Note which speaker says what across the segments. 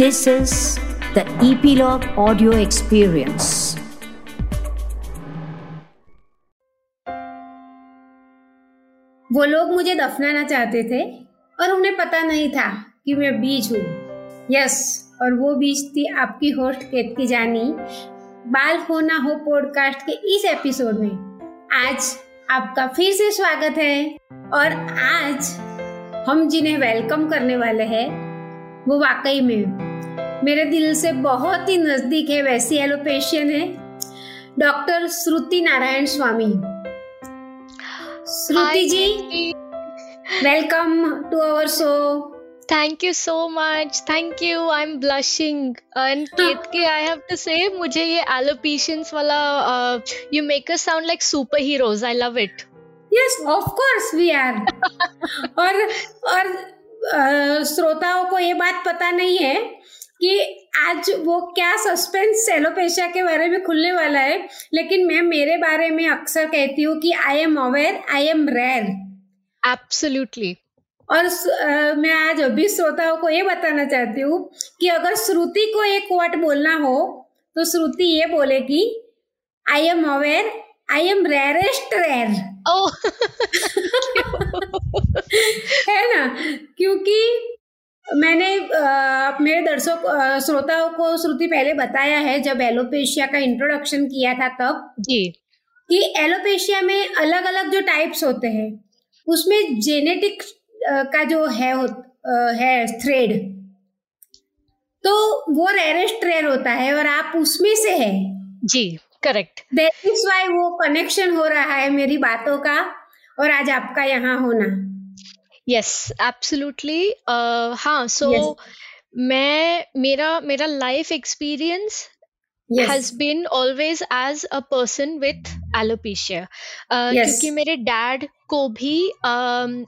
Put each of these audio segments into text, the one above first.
Speaker 1: This is the Epilogue Audio Experience.
Speaker 2: वो लोग मुझे दफनाना चाहते थे और उन्हें पता नहीं था कि मैं बीज हूँ। यस और वो बीज थी आपकी होस्ट केतकी जानी। बाल हो ना हो पॉडकास्ट के इस एपिसोड में आज आपका फिर से स्वागत है। और आज हम जिन्हें वेलकम करने वाले हैं, वो वाकई में मेरे दिल से बहुत ही नज़दीक है वैसी एलोपेशियन है। Doctor Shruti Narayan Swami. Shruti ji welcome to our show
Speaker 3: thank you so much thank you I am blushing and Ketki I have to say मुझे ये एलोपेशियंस वाला you make us sound like superheroes I love it
Speaker 2: yes of course we are और और श्रोताओं को ये बात पता नहीं है कि आज वो क्या सस्पेंस सेलोपेशा के बारे में खुलने वाला है लेकिन मैं मेरे बारे में अक्सर कहती हूँ कि I am aware I am rare
Speaker 3: absolutely
Speaker 2: और आ, मैं आज अभी श्रोताओं को ये बताना चाहती हूँ कि अगर श्रुति को एक वर्ड बोलना हो तो श्रुति ये बोलेगी I am aware I am rarest rare है ना? क्योंकि मैंने आ, मेरे दर्शक श्रोताओं को श्रुति पहले बताया है जब एलोपेशिया का इंट्रोडक्शन किया था तब
Speaker 3: जी।
Speaker 2: कि एलोपेशिया में अलग अलग जो टाइप्स होते हैं उसमें जेनेटिक का जो है हो, है थ्रेड तो वो रेरेस्ट रेयर होता है और आप उसमें से है।
Speaker 3: जी करेक्ट
Speaker 2: दैट इज़ वाई वो कनेक्शन हो रहा है मेरी बातों का और आज आपका यहाँ होना।
Speaker 3: यस एब्सोल्युटली हाँ सो मैं मेरा मेरा life experience has been always as a person with alopecia क्योंकि मेरे डैड को भी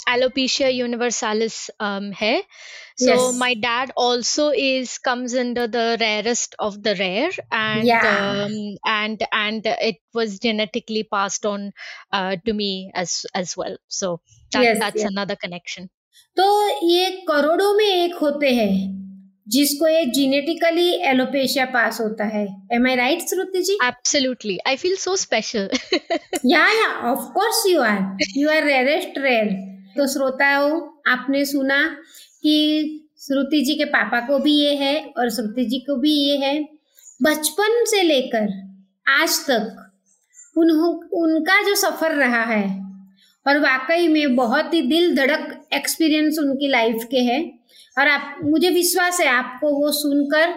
Speaker 3: एलोपिशिया um, यूनिवर्सालिस है so my dad also is comes under the rarest of the rare and and and it was genetically passed on to me as as well so that's another connection
Speaker 2: तो ये करोड़ों में एक होते हैं। जिसको ये जीनेटिकली एलोपेशिया पास होता है। Am I right Shruti ji
Speaker 3: absolutely I feel so special
Speaker 2: yeah yeah of course you are you are rarest rare तो श्रोताओं आपने सुना कि श्रुति जी के पापा को भी ये है और श्रुति जी को भी ये है। बचपन से लेकर आज तक उन्हों उनका जो सफ़र रहा है और वाकई में बहुत ही दिल धड़क एक्सपीरियंस उनकी लाइफ के है। और आप मुझे विश्वास है आपको वो सुनकर।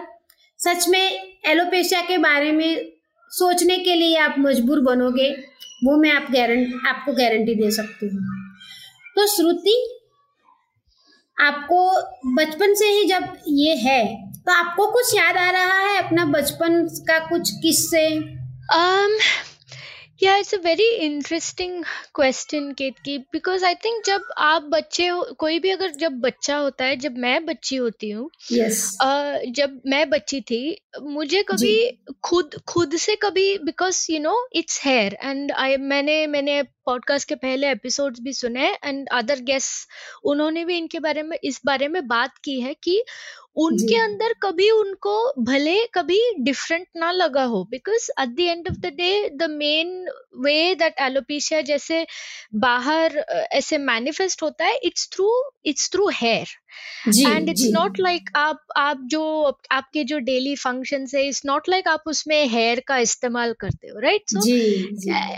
Speaker 2: सच में एलोपेशिया के बारे में सोचने के लिए आप मजबूर बनोगे वो मैं आप गारंटी आपको गारंटी दे सकती हूँ। तो श्रुति आपको बचपन से ही जब ये है तो आपको कुछ याद आ रहा है अपना बचपन का कुछ किस्से?
Speaker 3: um, yeah it's a very interesting question Ketki because I think जब आप बच्चे हो कोई भी अगर जब बच्चा होता है जब मैं बच्ची होती हूँ
Speaker 2: yes.
Speaker 3: uh, जब मैं बच्ची थी मुझे कभी खुद खुद से कभी because you know it's hair and I मैंने मैंने पॉडकास्ट के पहले एपिसोड्स भी सुने एंड अदर गेस्ट उन्होंने भी इनके बारे में इस बारे में बात की है कि उनके अंदर कभी उनको भले कभी डिफरेंट ना लगा हो because at the end of the day the main way that alopecia जैसे बाहर ऐसे मैनिफेस्ट होता है it's through it's through hair and it's not like आप आप जो आपके जो डेली फ़ंक्शन है इट्स नॉट लाइक आप उसमें हेयर का इस्तेमाल करते हो राइट सो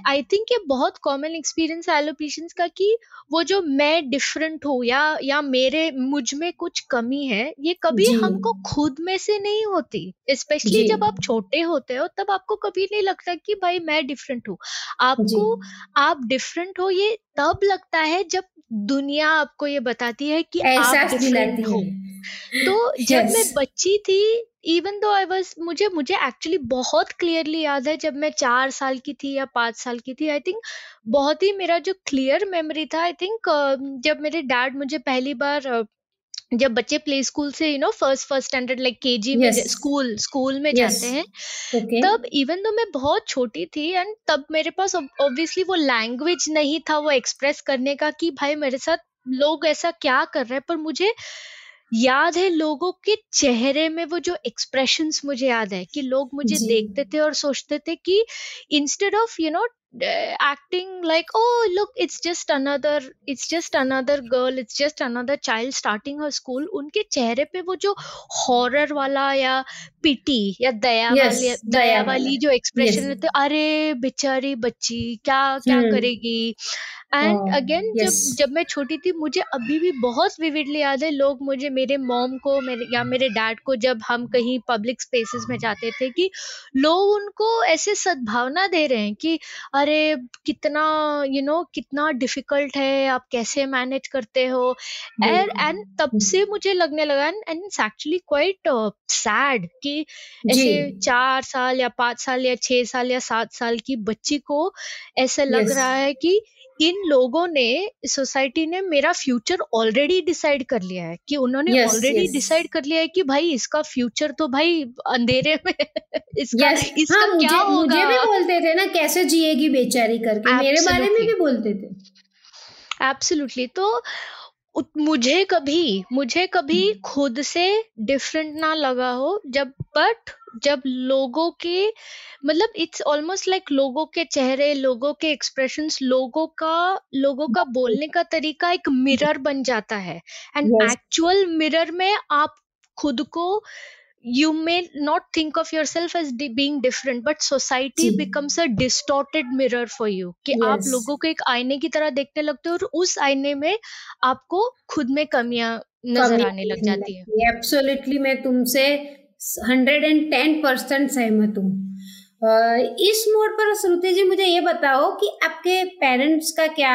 Speaker 3: आई थिंक ये बहुत कॉमन एक्सपीरियंस है एलोपेशियंस का कि वो जो मैं डिफरेंट हूँ या या मेरे मुझमें कुछ कमी है ये कभी हमको खुद में से नहीं होती। स्पेशली जब आप छोटे होते हो तब आपको कभी नहीं लगता कि भाई मैं डिफरेंट हूँ। आपको आप डिफरेंट हो ये तब लगता है जब दुनिया आपको ये बताती है कि आप डिफरेंट हो तो जब yes. मैं बच्ची थी इवन दो आई वॉज़ मुझे मुझे एक्चुअली बहुत क्लियरली याद है जब मैं चार साल की थी या पाँच साल की थी आई थिंक बहुत ही मेरा जो क्लियर मेमोरी था आई थिंक जब मेरे डैड मुझे पहली बार जब बच्चे प्ले स्कूल से you know first first standard like KG में स्कूल स्कूल में yes. जाते हैं okay. तब इवन दो मैं बहुत छोटी थी एंड तब मेरे पास ऑब्वियसली वो लैंग्वेज नहीं था वो एक्सप्रेस करने का कि भाई मेरे साथ लोग ऐसा क्या कर रहे हैं पर मुझे याद है लोगों के चेहरे में वो जो एक्सप्रेशंस मुझे याद है कि लोग मुझे देखते थे और सोचते थे कि instead of you know acting like oh look it's just another it's just another girl it's just another child starting her school उनके चेहरे पे वो जो हॉरर वाला या पिटी या दया
Speaker 2: यस
Speaker 3: वाली
Speaker 2: दया
Speaker 3: दया
Speaker 2: वाली
Speaker 3: जो एक्सप्रेशन रहते अरे बेचारी बच्ची क्या क्या
Speaker 2: हम्म.
Speaker 3: करेगी? एंड अगेन जब
Speaker 2: यस
Speaker 3: जब जब मैं छोटी थी मुझे अभी भी बहुत विविडली याद है लोग मुझे मेरे मॉम को मेरे या मेरे डैड को जब हम कहीं पब्लिक स्पेसेस में जाते थे कि लोग उनको ऐसे सद्भावना दे रहे हैं कि अरे कितना यू you नो know, कितना डिफ़िकल्ट है आप कैसे मैनेज करते हो? एंड एंड तब से मुझे लगने लगा and it's actually quite sad कि
Speaker 2: जी।
Speaker 3: ऐसे चार साल या पाँच साल या छह साल या सात साल की बच्ची को ऐसा लग रहा है कि इन लोगों ने सोसाइटी ने मेरा फ्यूचर ऑलरेडी डिसाइड कर लिया है कि उन्होंने ऑलरेडी
Speaker 2: यस।
Speaker 3: Decide yes. कर लिया है कि भाई इसका फ्यूचर तो भाई अंधेरे में इसका
Speaker 2: यस।
Speaker 3: इसका
Speaker 2: हाँ
Speaker 3: क्या
Speaker 2: मुझे होगा? मुझे भी बोलते थे ना कैसे जिएगी बेचारी करके? Absolutely. मेरे बारे में भी बोलते थे।
Speaker 3: एब्सोल्युटली तो उत- मुझे कभी मुझे कभी खुद से डिफरेंट ना लगा हो जब बट जब लोगों के मतलब इट्स ऑलमोस्ट लाइक लोगों के चेहरे लोगों के एक्सप्रेशंस लोगों का लोगों का बोलने का तरीका एक मिरर बन जाता है। एंड एक्चुअल मिरर में आप खुद को you may not think of yourself as di- being different but society becomes a distorted mirror for you कि आप
Speaker 2: यस
Speaker 3: लोगों को एक आईने की तरह देखने लगते हो और उस आईने में आपको खुद में कमियाँ नज़र आने लग जाती है।
Speaker 2: एब्सोल्युटली मैं तुमसे हंड्रेड एंड टेन परसेंट सहमत हूँ। इस मोड पर श्रुति जी मुझे ये बताओ कि आपके पेरेंट्स का क्या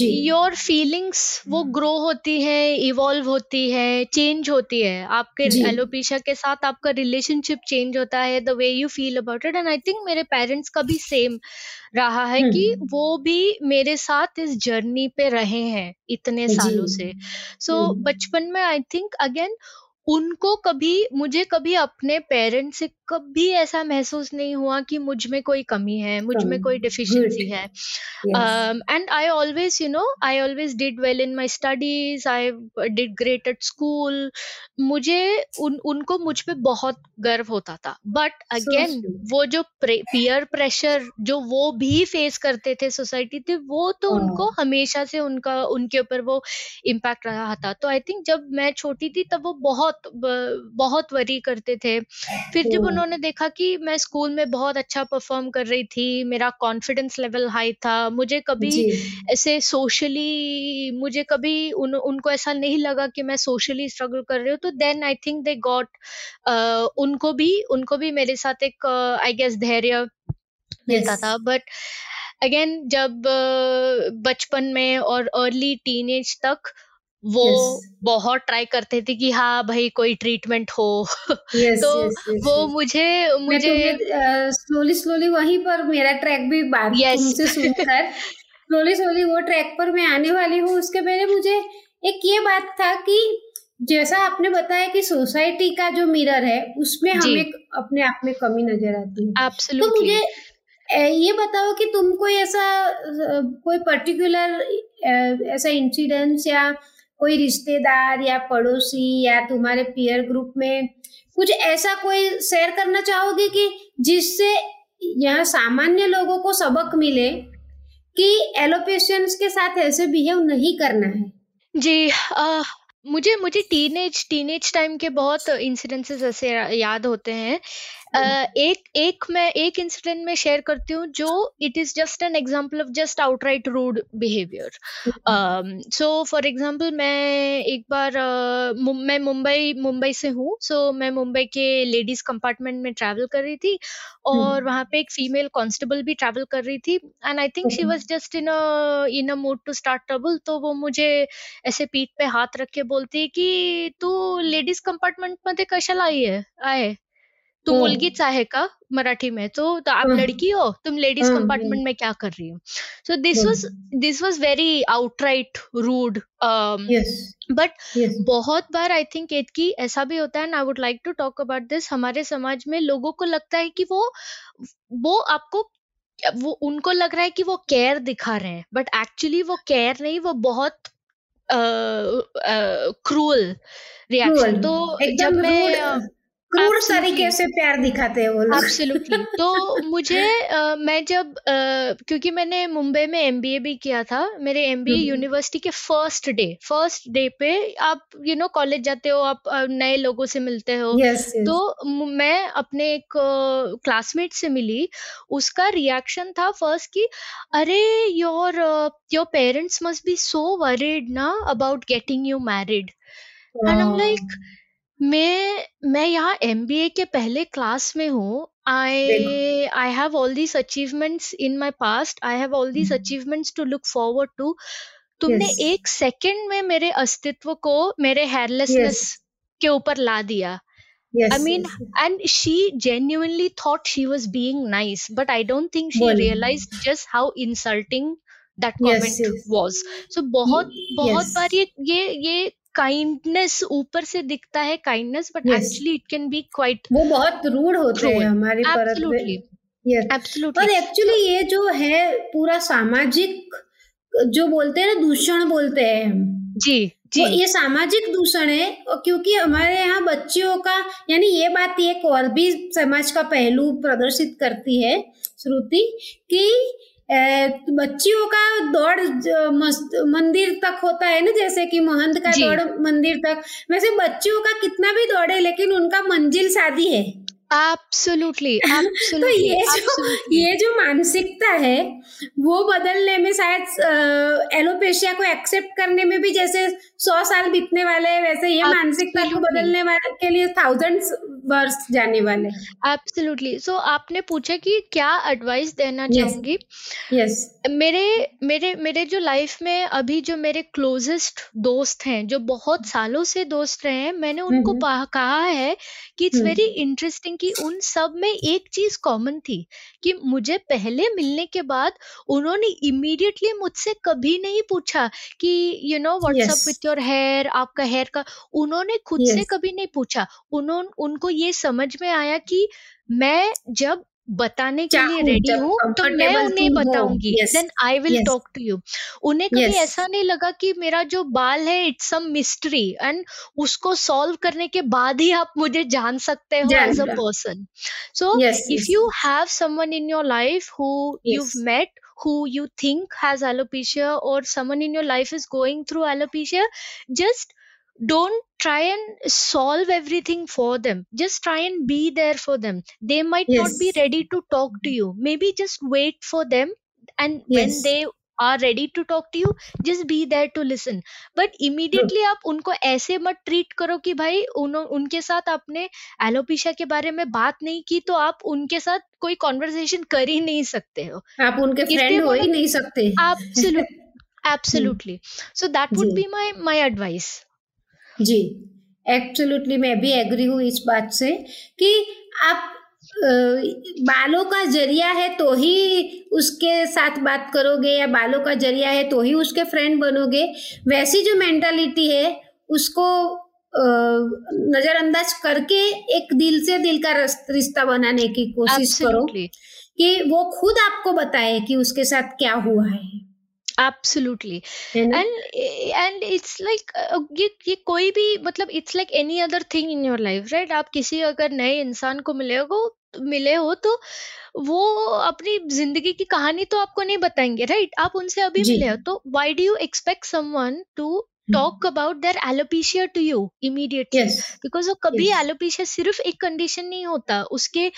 Speaker 3: योर फीलिंग्स वो ग्रो होती है इवॉल्व होती है चेंज होती है। आपके एलोपेशिया के साथ आपका रिलेशनशिप चेंज होता है the way you feel about it and I think मेरे पेरेंट्स का भी सेम रहा है कि
Speaker 2: हम्म।
Speaker 3: वो भी मेरे साथ इस जर्नी पे रहे हैं इतने सालों से। सो
Speaker 2: so,
Speaker 3: बचपन में आई थिंक अगेन उनको कभी मुझे कभी अपने पेरेंट्स से कभी ऐसा महसूस नहीं हुआ कि मुझमें कोई कमी है
Speaker 2: मुझमें
Speaker 3: कोई
Speaker 2: गुड
Speaker 3: डिफिशिएंसी है। And I always you know i always did well in my studies i did great at school. मुझे उन उनको मुझ पे बहुत गर्व होता था। बट अगेन
Speaker 2: स्वीट
Speaker 3: वो जो पीयर प्रेशर जो वो भी फेस करते थे सोसाइटी थे वो तो उनको हमेशा से उनका उनके ऊपर वो इम्पैक्ट रहा था। तो आई थिंक जब मैं छोटी थी तब वो बहुत ब- बहुत वरी करते थे। फिर जब उन्होंने देखा कि मैं स्कूल में बहुत अच्छा परफॉर्म कर रही थी मेरा कॉन्फिडेंस लेवल हाई था मुझे कभी ऐसे सोशली मुझे कभी उन, उनको ऐसा नहीं लगा कि मैं सोशली स्ट्रगल कर रही हूँ तो then I think they got उनको भी उनको भी मेरे साथ एक आई गेस धैर्य मिलता था। बट अगेन जब बचपन में और अर्ली टीनेज तक वो
Speaker 2: यस
Speaker 3: बहुत ट्राई करते थे कि हाँ भाई कोई ट्रीटमेंट हो।
Speaker 2: यस
Speaker 3: तो
Speaker 2: यस यस
Speaker 3: वो
Speaker 2: यस
Speaker 3: मुझे मुझे
Speaker 2: स्लोली स्लोली वहीं पर मेरा ट्रैक भी बात
Speaker 3: यस
Speaker 2: तुमसे सुनकर स्लोली स्लोली वो ट्रैक पर मैं आने वाली हूँ। उसके पहले मुझे एक ये बात था कि जैसा आपने बताया कि सोसाइटी का जो मिरर है उसमें
Speaker 3: जी।
Speaker 2: हमें अपने आप में कमी नज़र आती है। तो मुझे ये बताओ कि तुम कोई ऐसा कोई पर्टिकुलर ऐसा इंसिडेंस या कोई रिश्तेदार या पड़ोसी या तुम्हारे पीयर ग्रुप में कुछ ऐसा कोई शेयर करना चाहोगे कि जिससे यहाँ सामान्य लोगों को सबक मिले कि एलोपेशियंस के साथ ऐसे बिहेव नहीं करना है?
Speaker 3: जी अ, मुझे मुझे टीनेज टीनेज टाइम के बहुत इंसिडेंसेस ऐसे याद होते हैं। एक एक मैं एक इंसिडेंट में शेयर करती हूँ जो it is just an example of just outright rude behaviour so for example मैं एक बार अ, मुं- मैं मुंबई मुंबई से हूँ सो so मैं मुंबई के लेडीज़ कंपार्टमेंट में ट्रैवल कर रही थी और hmm. वहाँ पे एक फीमेल कांस्टेबल भी ट्रैवल कर रही थी and I
Speaker 2: think
Speaker 3: she. Was just in in a mood to start trouble तो वो मुझे ऐसे पीठ पे हाथ रख के बोलती है कि तू लेडीज़ कंपार्टमेंट मध्ये कशाला आई आहे आहे तू मुलगीच आहे का मराठी में? तो, तो आप
Speaker 2: हाँ।
Speaker 3: लड़की हो तुम लेडीज़ कंपार्टमेंट
Speaker 2: हाँ।
Speaker 3: में क्या कर रही हो? So this. Was this was very
Speaker 2: outright
Speaker 3: rude
Speaker 2: but
Speaker 3: बहुत बार आई थिंक एक की ऐसा भी होता है ना I would like to talk about this हमारे समाज में लोगों को लगता है कि वो वो आपको वो उनको लग रहा है कि वो केयर दिखा रहे हैं बट एक्चुअली वो केयर नहीं वो बहुत क्रूअल रिएक्शन तो जब मैं
Speaker 2: क्रूर. तरीके से प्यार दिखाते हैं वो लोग?
Speaker 3: एब्सोल्युटली तो मुझे अ, मैं जब अ, क्योंकि मैंने मुंबई में एमबीए भी किया था मेरे एमबीए
Speaker 2: हम्म।
Speaker 3: यूनिवर्सिटी के फ़र्स्ट डे फ़र्स्ट डे पे आप यू नो कॉलेज जाते हो आप नए लोगों से मिलते हो।
Speaker 2: यस
Speaker 3: तो मु- मैं अपने एक क्लासमेट से मिली। उसका रिएक्शन था फ़र्स्ट कि अरे your your parents must be so worried ना about getting you married and I am like मैं मैं यहाँ एमबीए के पहले क्लास में हूँ I I have all these achievements in my past I have all these achievements to look forward to तुमने
Speaker 2: Yes.
Speaker 3: एक सेकंड में मेरे अस्तित्व को मेरे हेयरलेसनेस yes. के ऊपर ला दिया
Speaker 2: yes
Speaker 3: I mean, and she genuinely thought she was being nice, but I don't think she
Speaker 2: Well-
Speaker 3: realized just how insulting that
Speaker 2: Yes,
Speaker 3: comment
Speaker 2: yes.
Speaker 3: was. So बहुत बहुत. बार ये ये ये काइंडनेस ऊपर से दिखता है kindness
Speaker 2: but
Speaker 3: actually it can be quite
Speaker 2: वो बहुत रूड होते हैं. हमारी परत
Speaker 3: एब्सोल्युटली
Speaker 2: में यस और एक्चुअली ये जो है पूरा सामाजिक जो बोलते हैं ना दूषण बोलते हैं हम।
Speaker 3: जी जी।
Speaker 2: ये सामाजिक दूषण है और क्योंकि हमारे यहाँ बच्चियों का यानी ये बात एक और भी समाज का पहलू प्रदर्शित करती है श्रुति कि बच्चियों का दौड़ मंदिर तक होता है ना जैसे कि महंत का दौड़ मंदिर तक। वैसे बच्चियों का कितना भी दौड़े लेकिन उनका मंजिल शादी है।
Speaker 3: एब्सोल्युटली
Speaker 2: तो ये जो ये जो मानसिकता है वो बदलने में शायद एलोपेशिया को एक्सेप्ट करने में भी जैसे सौ साल बीतने वाले हैं वैसे ये मानसिकता को बदलने वाले के लिए थाउजेंड्स वर्ष जाने वाले
Speaker 3: एब्सोल्युटली सो आपने पूछा कि क्या एडवाइस देना
Speaker 2: Yes.
Speaker 3: चाहूँगी
Speaker 2: यस
Speaker 3: मेरे मेरे मेरे जो लाइफ में अभी जो मेरे क्लोजेस्ट दोस्त हैं जो बहुत सालों से दोस्त रहे हैं मैंने उनको। कहा है कि इट्स। वेरी इंटरेस्टिंग कि उन सब में एक चीज़ कॉमन थी कि मुझे पहले मिलने के बाद उन्होंने इमीडिएटली मुझसे कभी नहीं पूछा कि you know
Speaker 2: what's up
Speaker 3: with your hair आपका हेयर का उन्होंने खुद
Speaker 2: yes.
Speaker 3: से कभी नहीं पूछा उन्होंने उनको ये समझ में आया कि मैं जब बताने के लिए रेडी हूँ तो मैं उन्हें बताऊँगी। Then I
Speaker 2: will
Speaker 3: talk to you उन्हें कभी ऐसा नहीं लगा कि मेरा जो बाल है इट्स सम मिस्ट्री एंड उसको सॉल्व करने के बाद ही आप मुझे जान सकते हो
Speaker 2: as
Speaker 3: a person
Speaker 2: so
Speaker 3: if you have someone in your life who
Speaker 2: you
Speaker 3: met Who you think has alopecia or someone in your life is going through alopecia, just don't try and solve everything for them just try and be there for them they might yes. not be ready to talk to you maybe just wait for them and
Speaker 2: yes.
Speaker 3: when they are ready to talk to you just be there to listen but immediately आप उनको ऐसे मत treat करो कि भाई उन, उनके साथ आपने एलोपेशिया के बारे में बात नहीं की तो आप उनके साथ कोई कॉन्वर्सेशन कर ही नहीं सकते हो
Speaker 2: आप उनके फ्रेंड हो ही नहीं सकते
Speaker 3: absolutely absolutely so that would
Speaker 2: जी।
Speaker 3: be my my advice
Speaker 2: जी एक्चुअली मैं भी एग्री हूँ इस बात से कि आप बालों का ज़रिया है तो ही उसके साथ बात करोगे या बालों का ज़रिया है तो ही उसके फ्रेंड बनोगे। वैसी जो मेंटालिटी है उसको नजरअंदाज करके एक दिल से दिल का रिश्ता बनाने की कोशिश करो कि वो खुद आपको बताए कि उसके साथ क्या हुआ है।
Speaker 3: Absolutely
Speaker 2: है ना
Speaker 3: and and it's like uh, ये ये कोई भी मतलब it's like any other thing in your life right आप किसी अगर नए इंसान को मिले हो मिले हो तो वो अपनी ज़िंदगी की कहानी तो आपको नहीं बताएँगे राइट आप उनसे अभी
Speaker 2: जी।
Speaker 3: मिले हो तो why do you expect someone to talk about their alopecia to you immediately
Speaker 2: yes
Speaker 3: because वो कभी
Speaker 2: Yes.
Speaker 3: एलोपेशिया सिर्फ़ एक कंडीशन नहीं होता उसके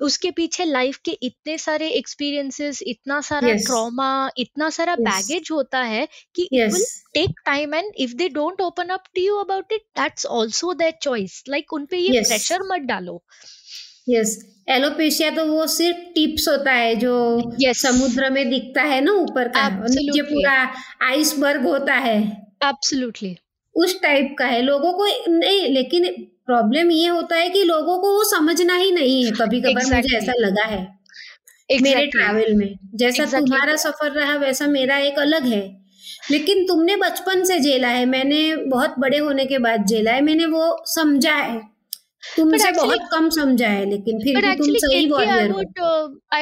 Speaker 3: उसके पीछे लाइफ के इतने सारे एक्सपीरियंसेस इतना सारा ट्रॉमा Yes. इतना सारा बैगेज Yes. होता है कि
Speaker 2: it
Speaker 3: will take time and if they don't open up to you about it that's also their choice like उन पे ये
Speaker 2: Yes.
Speaker 3: प्रेशर मत डालो
Speaker 2: यस एलोपेशिया तो वो सिर्फ़ टिप्स होता है जो
Speaker 3: Yes.
Speaker 2: समुद्र में दिखता है ना ऊपर का नीचे. पूरा आइसबर्ग होता है
Speaker 3: एब्सोल्युटली
Speaker 2: उस टाइप का है लोगों को नहीं लेकिन प्रॉब्लम ये होता है कि लोगों को वो समझना ही नहीं है कभी कभार
Speaker 3: exactly.
Speaker 2: मुझे ऐसा लगा है
Speaker 3: exactly.
Speaker 2: मेरे ट्रैवल में जैसा
Speaker 3: Exactly.
Speaker 2: तुम्हारा सफ़र रहा वैसा मेरा एक अलग है लेकिन तुमने बचपन से झेला है मैंने बहुत बड़े होने के बाद झेला है मैंने वो समझा है तुमसे बहुत कम समझा है लेकिन फिर भी तुम सही वॉरियर हो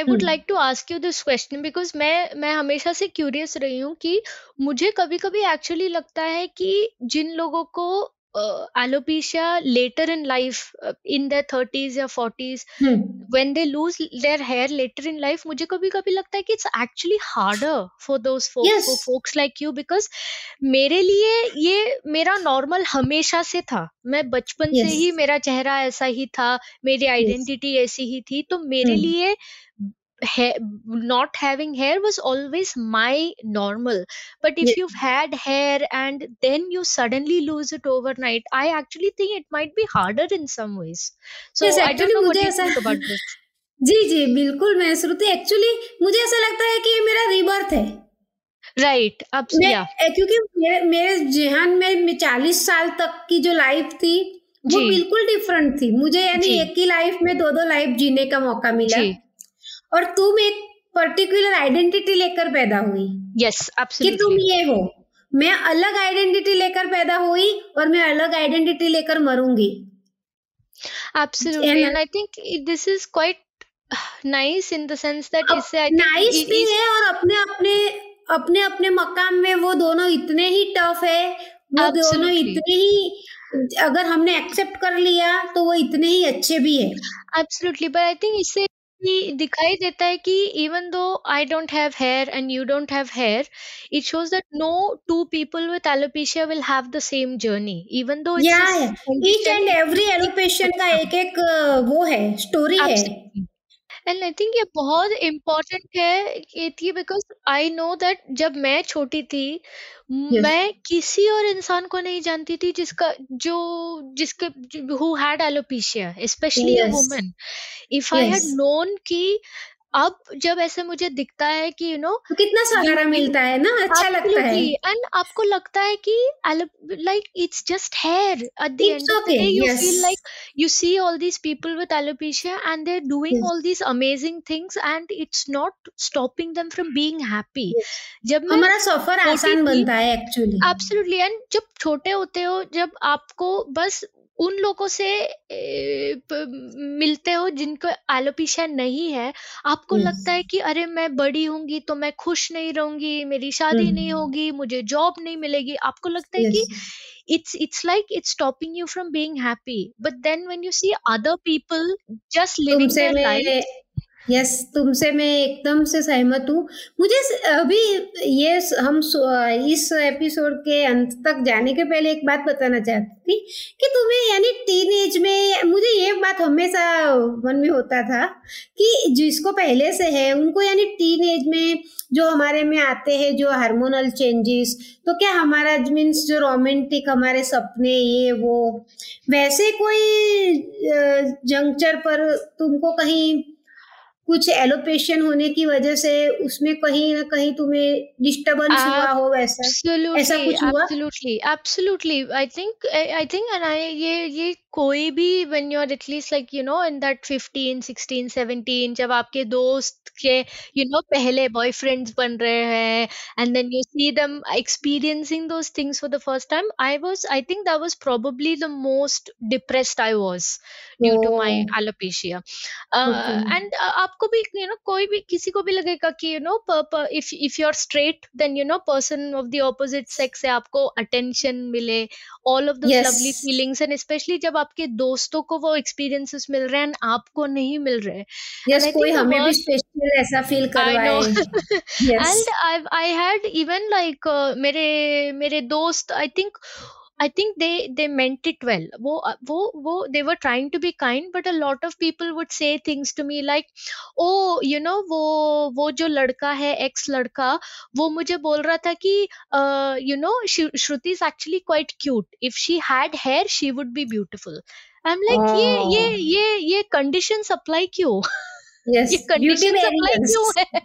Speaker 3: would
Speaker 2: Hmm.
Speaker 3: like to ask you this question because मैं मैं हमेशा से क्यूरियस रही हूँ कि मुझे कभी कभी एक्चुअली लगता है कि जिन लोगों को alopecia later in life in their thirties या forties
Speaker 2: hmm,
Speaker 3: when they lose their hair later in life मुझे कभी कभी लगता है कि it's actually harder for those folks
Speaker 2: Yes.
Speaker 3: for folks like you because मेरे लिए ये मेरा नॉर्मल हमेशा से था मैं बचपन से
Speaker 2: Yes.
Speaker 3: ही मेरा चेहरा ऐसा ही था मेरी आइडेंटिटी ऐसी ही थी तो मेरे
Speaker 2: Hmm.
Speaker 3: लिए not having hair was always my normal but if
Speaker 2: Yes.
Speaker 3: you've had hair and then you suddenly lose it overnight i actually think it might be harder in some ways so
Speaker 2: Yes,
Speaker 3: i don't know what you think about this
Speaker 2: जी जी बिल्कुल मैं श्रुति actually मुझे ऐसा लगता है कि ये मेरा rebirth है
Speaker 3: right अब yeah
Speaker 2: क्योंकि मेरे मेरे जेहान में चालीस साल तक की जो लाइफ थी वो बिल्कुल डिफरेंट थी मुझे यानी एक ही लाइफ में दो दो लाइफ जीने का मौका मिला
Speaker 3: जी
Speaker 2: और तुम एक पर्टिकुलर आइडेंटिटी लेकर पैदा हुई।
Speaker 3: यस yes
Speaker 2: कि तुम ये हो मैं अलग आइडेंटिटी लेकर पैदा हुई और मैं अलग आइडेंटिटी लेकर मरूँगी।
Speaker 3: Absolutely
Speaker 2: and-
Speaker 3: and i think i- this is quite nice in the sense that इससे i think
Speaker 2: नाइस
Speaker 3: it
Speaker 2: भी है और अपने अपने अपने अपने मकाम में वो दोनों इतने ही टफ है वो दोनों इतने ही अगर हमने एक्सेप्ट कर लिया तो वो इतने ही अच्छे भी है।
Speaker 3: Absolutely but i think इससे दिखाई देता है कि even though I don't have hair and you don't have hair it shows that no two people with alopecia will have the same journey even though each
Speaker 2: and every alopecia का एक एक uh, वो है story है।
Speaker 3: And I think ये बहुत important है ये थी बिकॉज़ आई नो दैट जब मैं छोटी थी
Speaker 2: Yes.
Speaker 3: मैं किसी और इंसान को नहीं जानती थी जिसका जो जिसके who had alopecia
Speaker 2: specially
Speaker 3: a woman if I
Speaker 2: had
Speaker 3: known कि अब जब ऐसे मुझे दिखता है कि यू नो
Speaker 2: तो कितना सहारा मिलता है ना अच्छा लगता है
Speaker 3: एंड आपको लगता है कि like
Speaker 2: it's
Speaker 3: just hair
Speaker 2: at
Speaker 3: the end
Speaker 2: of
Speaker 3: the day you feel like see all these people with alopecia and they're doing
Speaker 2: Yes.
Speaker 3: all these amazing things and it's not stopping them from being happy
Speaker 2: Yes.
Speaker 3: जब
Speaker 2: हमारा सफ़र आसान बनता है actually
Speaker 3: absolutely and जब छोटे होते हो जब आपको बस उन लोगों से मिलते हो जिनको एलोपिशिया नहीं है। आपको लगता है कि अरे मैं बड़ी होंगी तो मैं खुश नहीं रहूँगी मेरी शादी नहीं होगी मुझे जॉब नहीं मिलेगी। आपको लगता है कि it's it's like it's stopping you from being happy. But then when you see other people just living
Speaker 2: yes तुमसे मैं एकदम से सहमत हूँ। मुझे अभी ये हम इस एपिसोड के अंत तक जाने के पहले एक बात बताना चाहती थी कि तुम्हें यानी टीन एज में मुझे ये बात हमेशा मन में होता था कि जिसको पहले से है, उनको यानी टीन एज में जो हमारे में आते हैं, जो हार्मोनल चेंजेस तो क्या हमारा मीन्स जो रोमांटिक हमारे सपने, ये, वो, वैसे कोई जंक्चर पर तुमको कहीं कुछ एलोपेशन होने की वजह से उसमें कहीं ना कहीं तुम्हें डिस्टर्बेंस हुआ हो वैसा? ऐसा कुछ हुआ?
Speaker 3: Absolutely absolutely I think I think and I ये ये कोई भी when you are at least like you know in that fifteen sixteen seventeen जब आपके दोस्त के यू नो पहले बॉयफ्रेंड्स बन रहे हैं and then you see them experiencing those things for the first time I was I think that was probably the most depressed I was due to my alopecia and आपको भी you you know know, कोई भी किसी को भी लगेगा कि you know if if you are straight then you know person of the opposite sex से आपको अटेंशन मिले all of
Speaker 2: this
Speaker 3: lovely feelings and specially जब आपके दोस्तों को वो एक्सपीरियंसेस मिल रहे हैं आपको नहीं मिल रहे yes,
Speaker 2: कोई हमें भी स्पेशल ऐसा feel
Speaker 3: and I had even like मेरे मेरे दोस्त I think I think they they meant it well वो वो वो they were trying to be kind but a lot of people would say things to me like oh you know वो वो जो लड़का है ex लड़का वो मुझे बोल रहा था कि uh, you know Shru- Shruti is actually quite cute if she had hair she would be beautiful I'm like ये ये
Speaker 2: Oh.
Speaker 3: ये ये conditions apply क्यों
Speaker 2: yes.
Speaker 3: ये कंडीशन सप्लाई क्यों है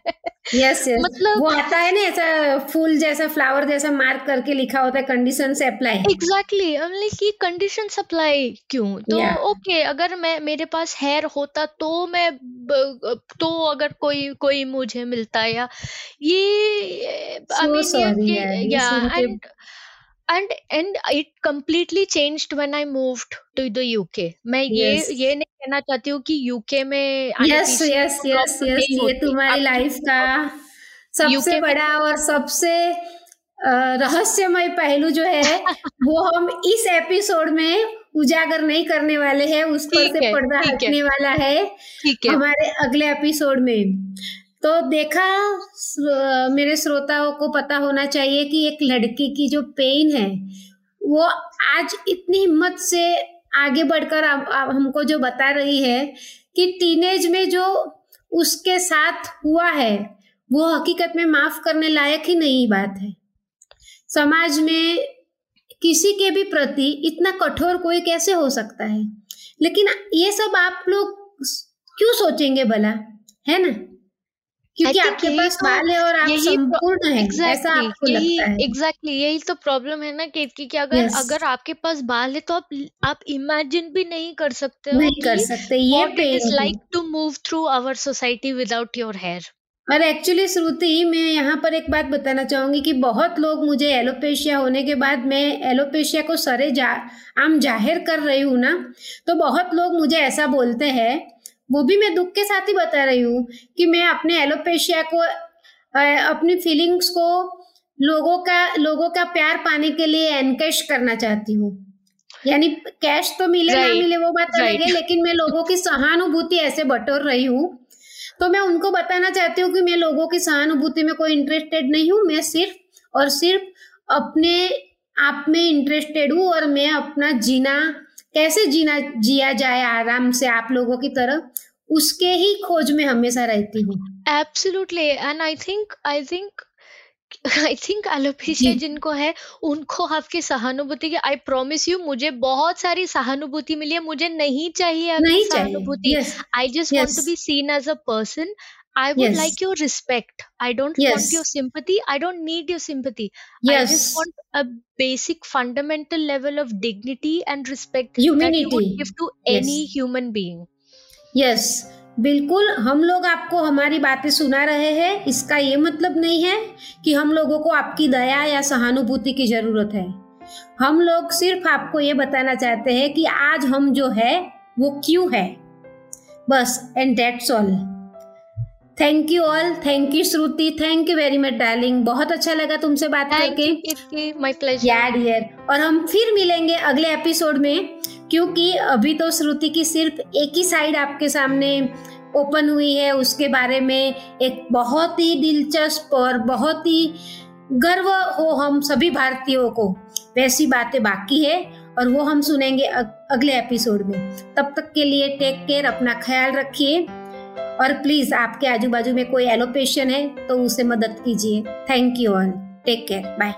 Speaker 2: यस यस मतलब वो आता है ना ऐसा फूल जैसा फ्लावर जैसा मार्क करके लिखा होता है कंडीशन से अप्लाई
Speaker 3: एग्जैक्टली exactly, ये कंडीशन अप्लाई क्यों? तो ओके yeah. okay, अगर मैं मेरे पास हेयर होता तो मैं तो अगर कोई कोई मुझे मिलता या ये आई मीन या and and and it completely changed when I moved to the UK मैं yes. ये ये नहीं कहना चाहती हूँ कि यूके में
Speaker 2: यस यस यस यस ये तुम्हारी लाइफ का सबसे बड़ा और सबसे रहस्यमय पहलू जो है वो हम इस एपिसोड में उजागर नहीं करने वाले हैं उस पर से पर्दा हटने वाला है हमारे अगले एपिसोड में। तो देखा मेरे श्रोताओं को पता होना चाहिए कि एक लड़की की जो पेन है, वो आज इतनी हिम्मत से आगे बढ़कर हमको जो बता रही है कि टीनेज में जो उसके साथ हुआ है, वो हकीकत में माफ़ करने लायक ही नहीं बात है। समाज में किसी के भी प्रति इतना कठोर कोई कैसे हो सकता है? लेकिन ये सब आप लोग क्यों सोचेंगे भला? है ना? क्योंकि आपके पास तो बाल है और आप संपूर्ण है exactly, ऐसा आपको
Speaker 3: लगता है। एग्जैक्टली exactly, यही तो प्रॉब्लम है ना कि, कि अगर yes. अगर आपके पास बाल है तो आप आप इमेजिन भी नहीं कर सकते
Speaker 2: हो नहीं कर सकते ये
Speaker 3: is like to move through our society without your hair
Speaker 2: और एक्चुअली श्रुति मैं यहाँ पर एक बात बताना चाहूँगी कि बहुत लोग मुझे एलोपेशिया होने के बाद मैं एलोपेशिया को सरे जा आम ज़ाहिर कर रही हूँ ना तो बहुत लोग मुझे ऐसा बोलते हैं वो भी मैं दुख के साथ ही बता रही हूँ कि मैं अपने एलोपेशिया को अपनी फीलिंग्स को लोगों का लोगों का प्यार पाने के लिए एनकेश करना चाहती हूँ। यानी कैश तो मिले right. ना मिले वो बात अलग है लेकिन मैं लोगों की सहानुभूति ऐसे बटोर रही हूँ। तो मैं उनको बताना चाहती हूँ कि मैं लोगों की सहानुभूति में कोई इंटरेस्टेड नहीं हूँ मैं सिर्फ़ और सिर्फ़ अपने आप में इंटरेस्टेड हूँ और मैं अपना जीना कैसे जीना जिया जाए आराम से आप लोगों की तरह उसके ही खोज में हमेशा रहती हूँ।
Speaker 3: Absolutely and I think I think I think alopecia जिनको है उनको आपकी सहानुभूति की आई प्रोमिस यू मुझे बहुत सारी सहानुभूति मिली है मुझे नहीं चाहिए आपकी सहानुभूति। I just want to be seen as a person I would yes. like your respect. I don't yes. want your sympathy. I don't need your sympathy. Yes. I just want a basic fundamental level of dignity and respect
Speaker 2: Humanity.
Speaker 3: that you would give to yes. any human being.
Speaker 2: Yes. बिल्कुल हम लोग आपको हमारी बातें सुना रहे हैं इसका ये मतलब नहीं है कि हम लोगों को आपकी दया या सहानुभूति की ज़रूरत है हम लोग सिर्फ़ आपको ये बताना चाहते हैं कि आज हम जो है वो क्यों है बस and that's all thank you all thank you Shruti thank you very much darling बहुत अच्छा लगा तुमसे बात करके।
Speaker 3: माय प्लेजर यार
Speaker 2: और हम फिर मिलेंगे अगले एपिसोड में क्योंकि अभी तो श्रुति की सिर्फ़ एक ही साइड आपके सामने ओपन हुई है उसके बारे में एक बहुत ही दिलचस्प और बहुत ही गर्व हो हम सभी भारतीयों को। वैसी बातें बाकी है और वो हम सुनेंगे अगले एपिसोड में। तब तक के लिए टेक केयर अपना ख्याल रखिए। और प्लीज़ आपके आजू बाजू में कोई एलोपेशन है तो उसे मदद कीजिए। Thank you all take care bye